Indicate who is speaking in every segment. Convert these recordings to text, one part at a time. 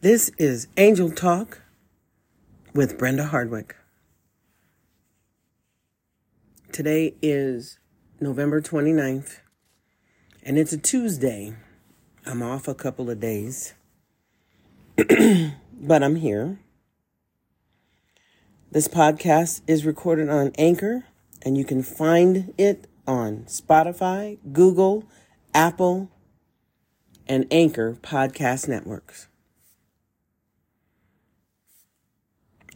Speaker 1: This is Angel Talk with Brenda Hardwick. Today is November 29th, and it's a Tuesday. I'm off a couple of days, but I'm here. This podcast is recorded on Anchor, and you can find it on Spotify, Google, Apple, and Anchor podcast networks.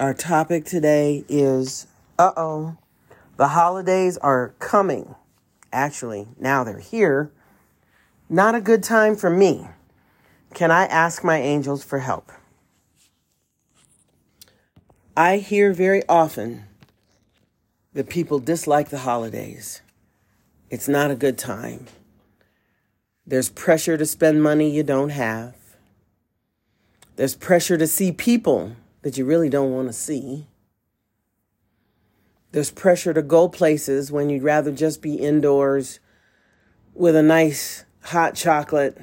Speaker 1: Our topic today is uh oh, the holidays are coming. Actually, now they're here. Not a good time for me. Can I ask my angels for help? I hear very often that people dislike the holidays. It's not a good time. There's pressure to spend money you don't have. There's pressure to see people that you really don't want to see. There's pressure to go places when you'd rather just be indoors with a nice hot chocolate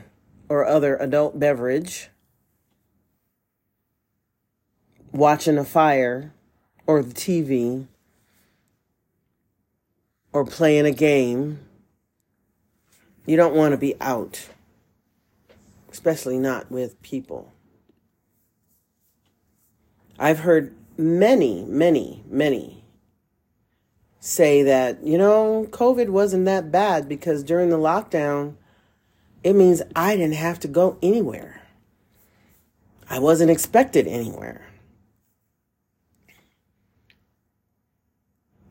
Speaker 1: or other adult beverage, watching a fire or the TV, or playing a game. You don't want to be out, especially not with people. I've heard many, many, many say that, you know, COVID wasn't that bad because during the lockdown, it means I didn't have to go anywhere. I wasn't expected anywhere.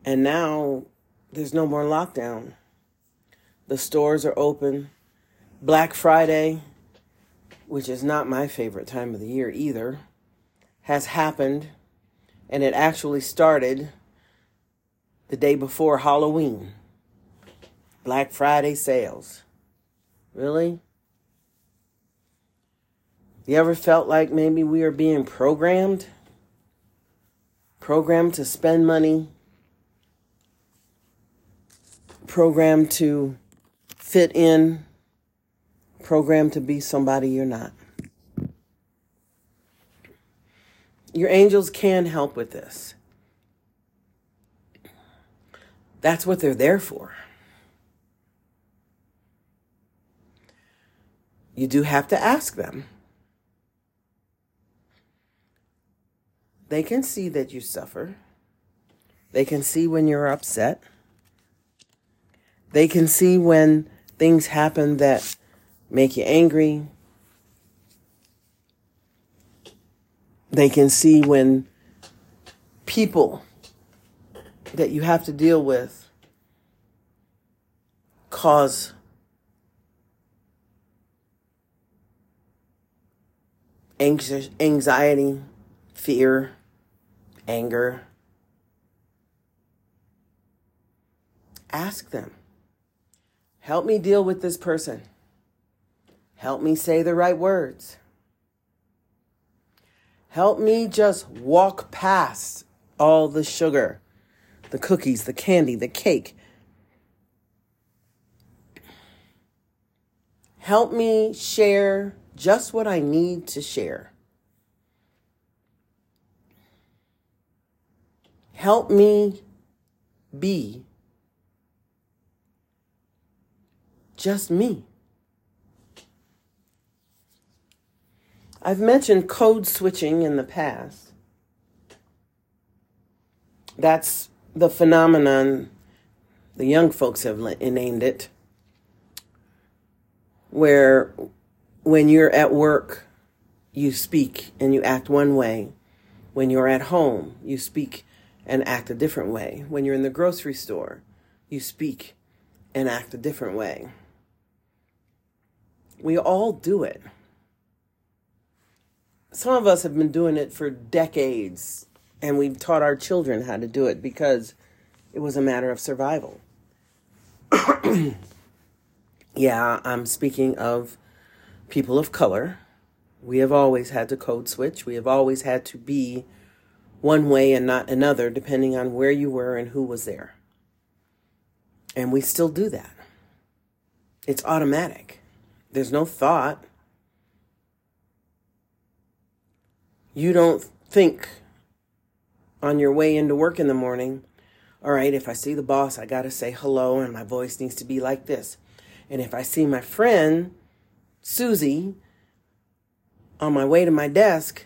Speaker 1: And now there's no more lockdown. The stores are open. Black Friday, which is not my favorite time of the year either has happened, and it actually started the day before Halloween. Black Friday sales. Really? You ever felt like maybe we are being programmed? Programmed to spend money? Programmed to fit in? Programmed to be somebody you're not? Your angels can help with this. That's what they're there for. You do have to ask them. They can see that you suffer. They can see when you're upset. They can see when things happen that make you angry, They can see when people that you have to deal with cause anxious, anxiety, fear, anger. Ask them, help me deal with this person. Help me say the right words. Help me just walk past all the sugar, the cookies, the candy, the cake. Help me share just what I need to share. Help me be just me. I've mentioned code switching in the past. That's the phenomenon the young folks have named it, where when you're at work, you speak and you act one way. When you're at home, you speak and act a different way. When you're in the grocery store, you speak and act a different way. We all do it some of us have been doing it for decades and we've taught our children how to do it because it was a matter of survival. yeah, I'm speaking of people of color. We have always had to code switch. We have always had to be one way and not another, depending on where you were and who was there. And we still do that. It's automatic. There's no thought. You don't think on your way into work in the morning, all right, if I see the boss, I got to say hello and my voice needs to be like this. And if I see my friend, Susie, on my way to my desk,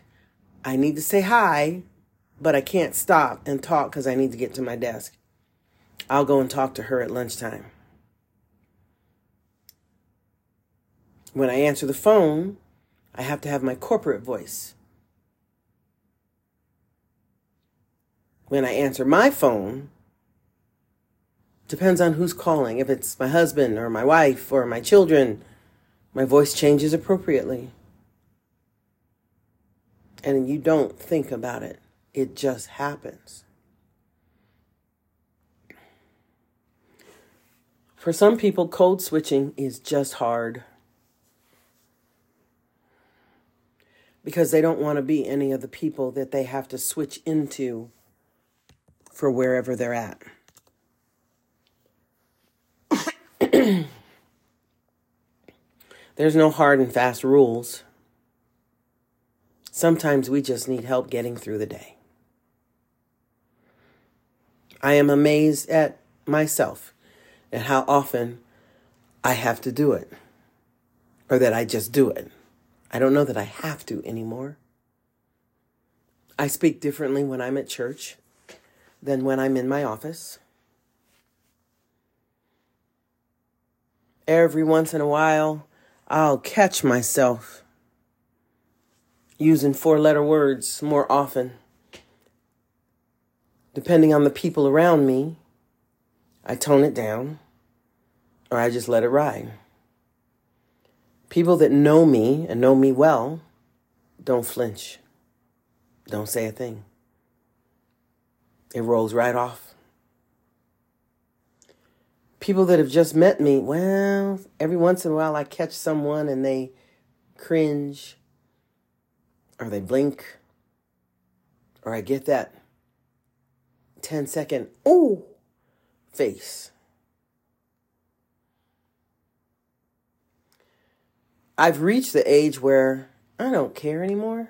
Speaker 1: I need to say hi, but I can't stop and talk because I need to get to my desk. I'll go and talk to her at lunchtime. When I answer the phone, I have to have my corporate voice. When I answer my phone, depends on who's calling. If it's my husband or my wife or my children, my voice changes appropriately. And you don't think about it, it just happens. For some people, code switching is just hard because they don't want to be any of the people that they have to switch into for wherever they're at. There's no hard and fast rules. Sometimes we just need help getting through the day. I am amazed at myself and how often I have to do it or that I just do it. I don't know that I have to anymore. I speak differently when I'm at church than when I'm in my office. Every once in a while, I'll catch myself using four letter words more often. Depending on the people around me, I tone it down or I just let it ride. People that know me and know me well don't flinch, don't say a thing. It rolls right off. People that have just met me, well, every once in a while I catch someone and they cringe or they blink or I get that 10 second, ooh, face. I've reached the age where I don't care anymore.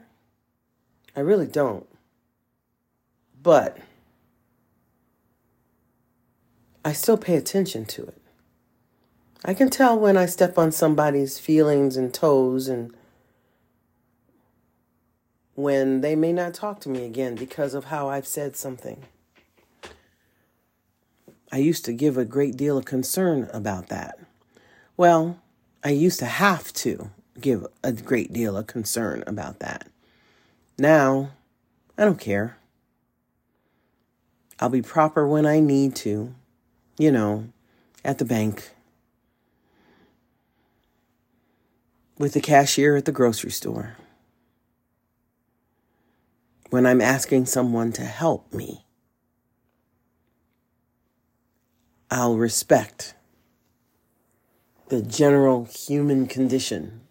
Speaker 1: I really don't. But I still pay attention to it. I can tell when I step on somebody's feelings and toes and when they may not talk to me again because of how I've said something. I used to give a great deal of concern about that. Well, I used to have to give a great deal of concern about that. Now, I don't care. I'll be proper when I need to, you know, at the bank, with the cashier at the grocery store, when I'm asking someone to help me. I'll respect the general human condition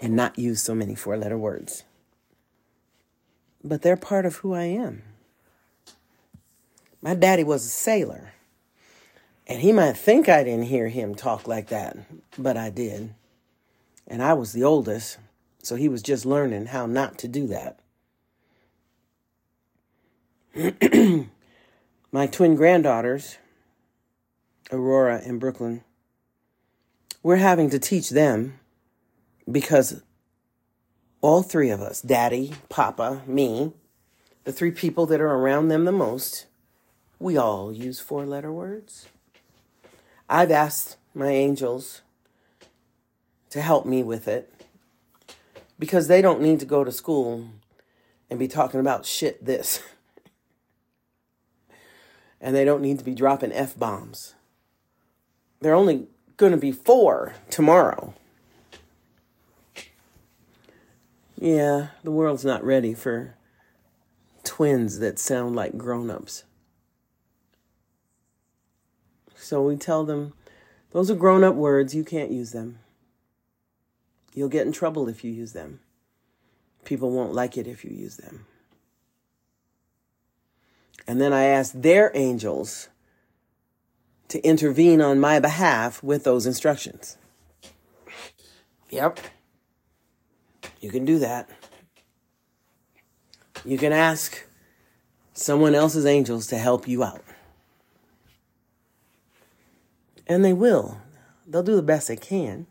Speaker 1: and not use so many four letter words. But they're part of who I am. My daddy was a sailor, and he might think I didn't hear him talk like that, but I did. And I was the oldest, so he was just learning how not to do that. My twin granddaughters, Aurora and Brooklyn, we're having to teach them because all three of us, daddy, papa, me, the three people that are around them the most, we all use four letter words. I've asked my angels to help me with it because they don't need to go to school and be talking about shit this. and they don't need to be dropping F bombs. They're only going to be four tomorrow. Yeah, the world's not ready for twins that sound like grown ups. So we tell them, those are grown up words, you can't use them. You'll get in trouble if you use them. People won't like it if you use them. And then I ask their angels to intervene on my behalf with those instructions. Yep. You can do that. You can ask someone else's angels to help you out. And they will. They'll do the best they can.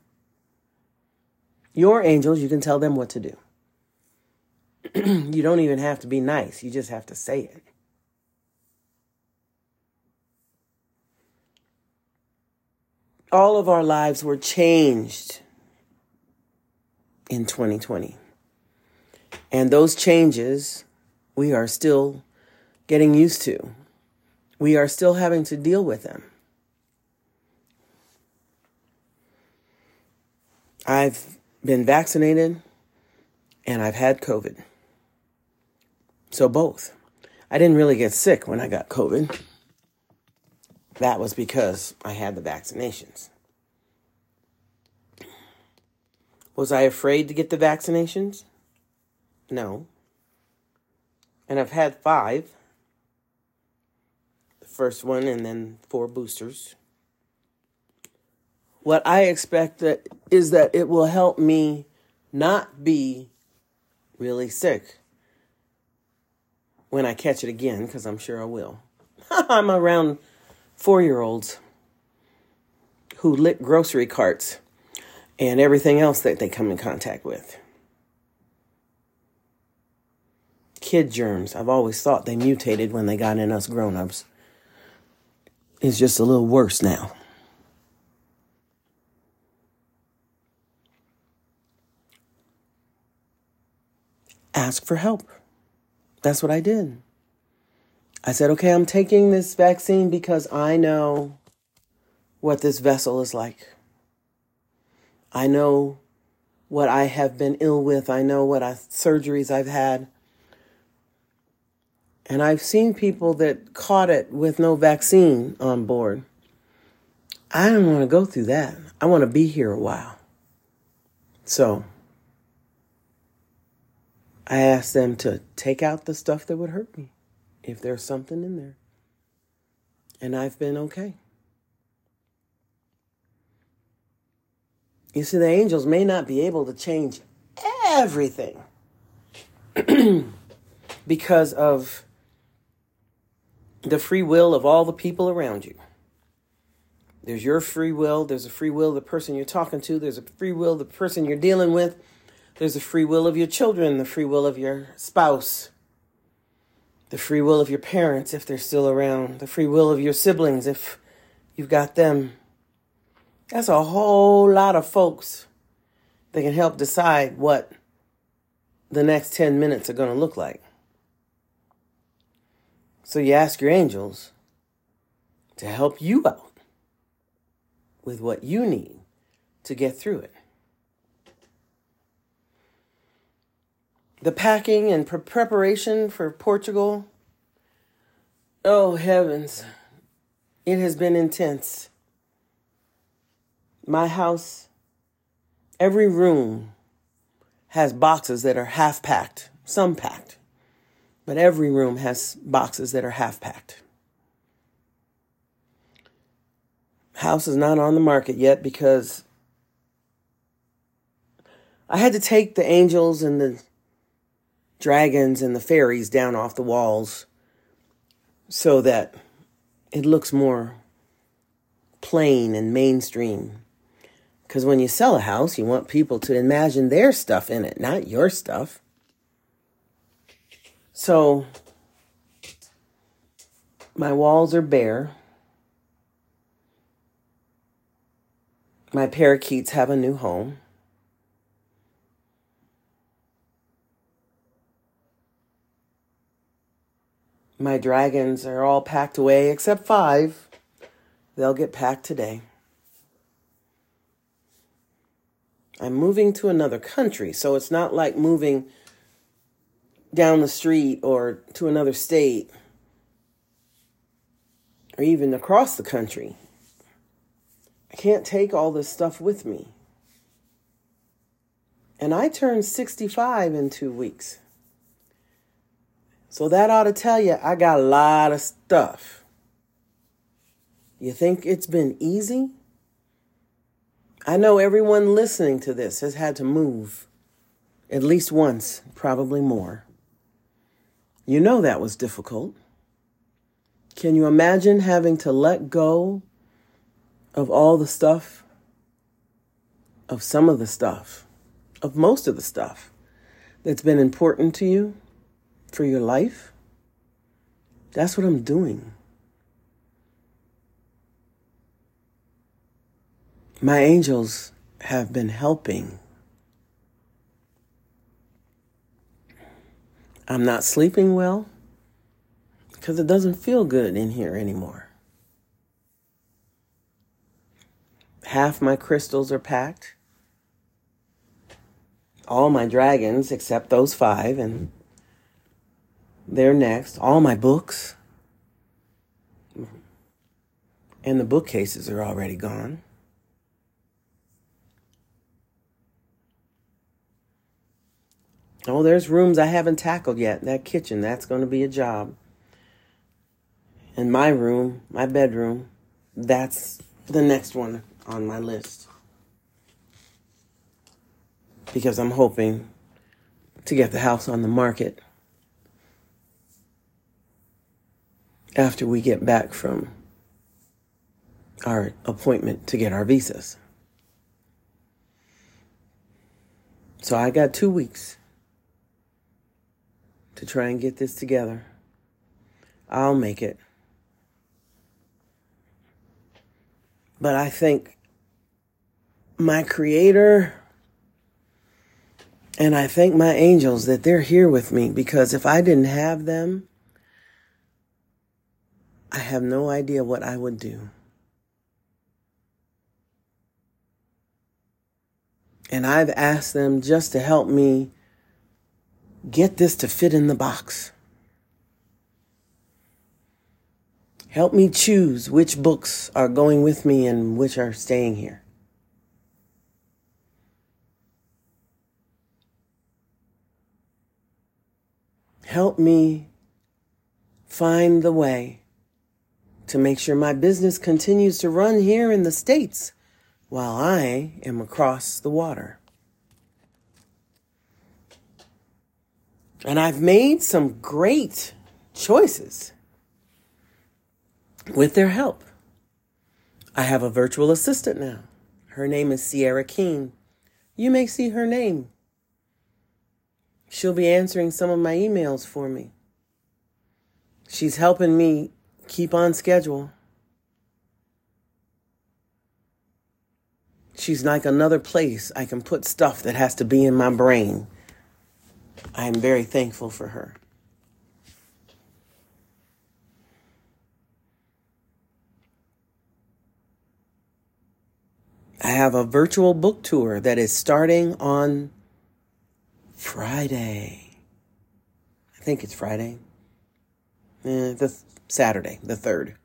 Speaker 1: Your angels, you can tell them what to do. you don't even have to be nice, you just have to say it. All of our lives were changed in 2020. And those changes we are still getting used to. We are still having to deal with them. I've been vaccinated and I've had COVID. So both. I didn't really get sick when I got COVID. That was because I had the vaccinations. Was I afraid to get the vaccinations? No. And I've had five. The first one and then four boosters. What I expect that is that it will help me not be really sick when I catch it again, because I'm sure I will. I'm around four year olds who lick grocery carts and everything else that they come in contact with. Kid germs, I've always thought they mutated when they got in us grown ups. It's just a little worse now. Ask for help. That's what I did. I said, okay, I'm taking this vaccine because I know what this vessel is like. I know what I have been ill with. I know what I, surgeries I've had. And I've seen people that caught it with no vaccine on board. I don't want to go through that. I want to be here a while. So I asked them to take out the stuff that would hurt me if there's something in there. And I've been okay. You see, the angels may not be able to change everything because of the free will of all the people around you. There's your free will, there's a free will of the person you're talking to, there's a free will of the person you're dealing with, there's a free will of your children, the free will of your spouse, the free will of your parents if they're still around, the free will of your siblings if you've got them. That's a whole lot of folks that can help decide what the next 10 minutes are going to look like. So you ask your angels to help you out with what you need to get through it. The packing and pre- preparation for Portugal. Oh, heavens. It has been intense my house, every room has boxes that are half packed, some packed, but every room has boxes that are half packed. House is not on the market yet because I had to take the angels and the dragons and the fairies down off the walls so that it looks more plain and mainstream. Because when you sell a house, you want people to imagine their stuff in it, not your stuff. So, my walls are bare. My parakeets have a new home. My dragons are all packed away except five. They'll get packed today. I'm moving to another country, so it's not like moving down the street or to another state or even across the country. I can't take all this stuff with me. And I turn 65 in two weeks. So that ought to tell you I got a lot of stuff. You think it's been easy? I know everyone listening to this has had to move at least once, probably more. You know that was difficult. Can you imagine having to let go of all the stuff, of some of the stuff, of most of the stuff that's been important to you for your life? That's what I'm doing. My angels have been helping. I'm not sleeping well because it doesn't feel good in here anymore. Half my crystals are packed. All my dragons, except those five, and they're next. All my books. And the bookcases are already gone. Oh, there's rooms I haven't tackled yet. That kitchen, that's going to be a job. And my room, my bedroom, that's the next one on my list. Because I'm hoping to get the house on the market after we get back from our appointment to get our visas. So I got two weeks to try and get this together. I'll make it. But I think my Creator and I thank my angels that they're here with me because if I didn't have them, I have no idea what I would do. And I've asked them just to help me get this to fit in the box. Help me choose which books are going with me and which are staying here. Help me find the way to make sure my business continues to run here in the States while I am across the water. And I've made some great choices with their help. I have a virtual assistant now. Her name is Sierra Keene. You may see her name. She'll be answering some of my emails for me. She's helping me keep on schedule. She's like another place I can put stuff that has to be in my brain. I am very thankful for her. I have a virtual book tour that is starting on Friday. I think it's Friday. Eh, the Saturday, the 3rd.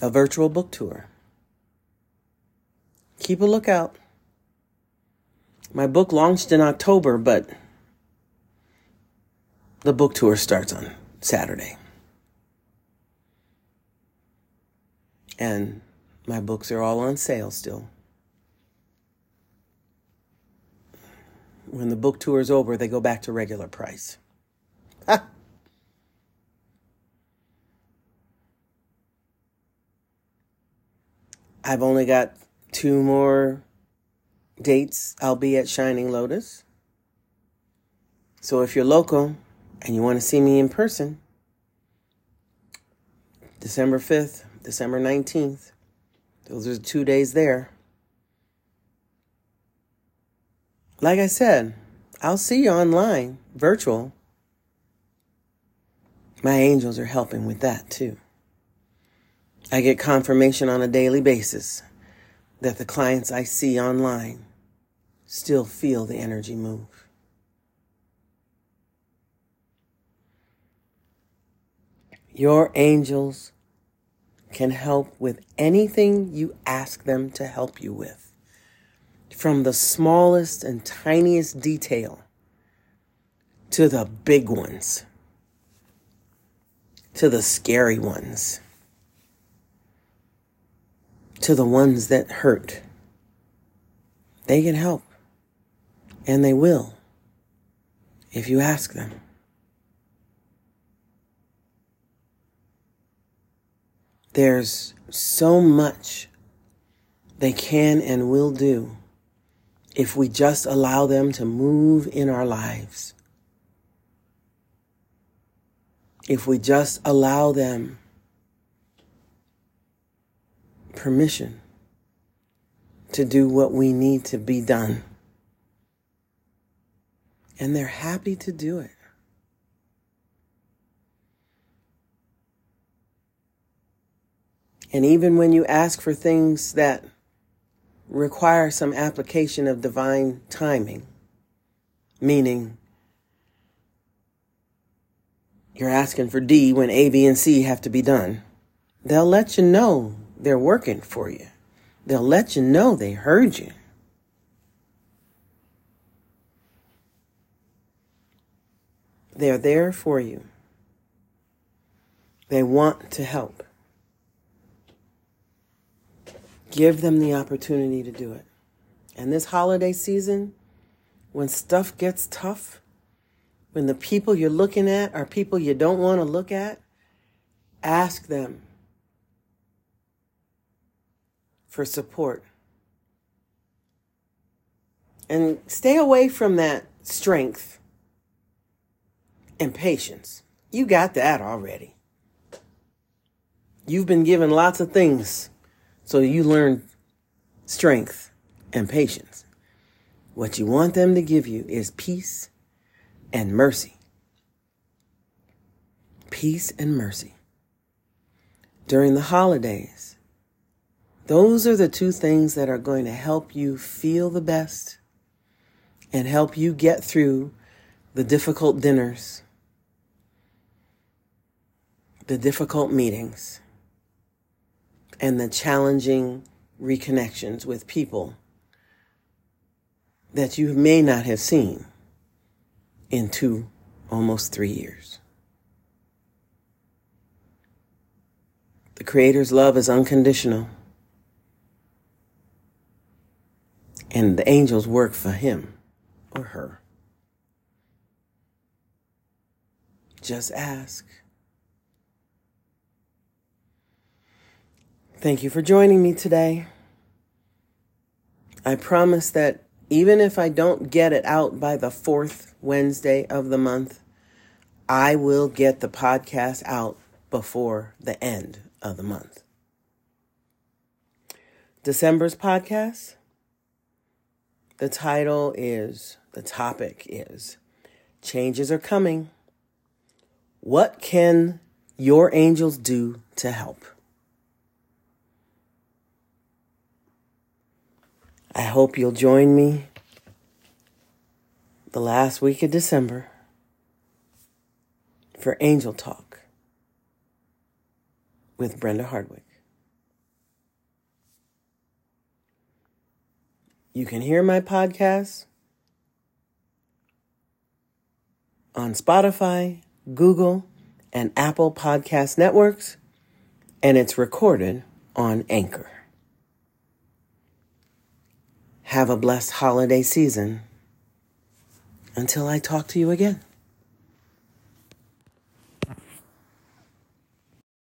Speaker 1: A virtual book tour. Keep a lookout. My book launched in October, but the book tour starts on Saturday. And my books are all on sale still. When the book tour is over, they go back to regular price. I've only got two more dates. I'll be at Shining Lotus. So if you're local and you want to see me in person, December 5th, December 19th, those are two days there. Like I said, I'll see you online, virtual. My angels are helping with that too. I get confirmation on a daily basis that the clients I see online still feel the energy move. Your angels can help with anything you ask them to help you with, from the smallest and tiniest detail to the big ones, to the scary ones, to the ones that hurt. They can help, and they will if you ask them. There's so much they can and will do if we just allow them to move in our lives. If we just allow them permission to do what we need to be done. And they're happy to do it. And even when you ask for things that require some application of divine timing, meaning you're asking for D when A, B, and C have to be done, they'll let you know they're working for you. They'll let you know they heard you. They're there for you. They want to help. Give them the opportunity to do it. And this holiday season, when stuff gets tough, when the people you're looking at are people you don't want to look at, ask them for support. And stay away from that strength and patience. You got that already. You've been given lots of things, so you learn strength and patience. What you want them to give you is peace and mercy. Peace and mercy. During the holidays, those are the two things that are going to help you feel the best and help you get through the difficult dinners, the difficult meetings, and the challenging reconnections with people that you may not have seen in two, almost three years. The Creator's love is unconditional. And the angels work for him or her. Just ask. Thank you for joining me today. I promise that even if I don't get it out by the fourth Wednesday of the month, I will get the podcast out before the end of the month. December's podcast the title is, the topic is Changes Are Coming. What can your angels do to help? I hope you'll join me the last week of December for Angel Talk with Brenda Hardwick. You can hear my podcast on Spotify, Google, and Apple Podcast Networks, and it's recorded on Anchor. Have a blessed holiday season until I talk to you again.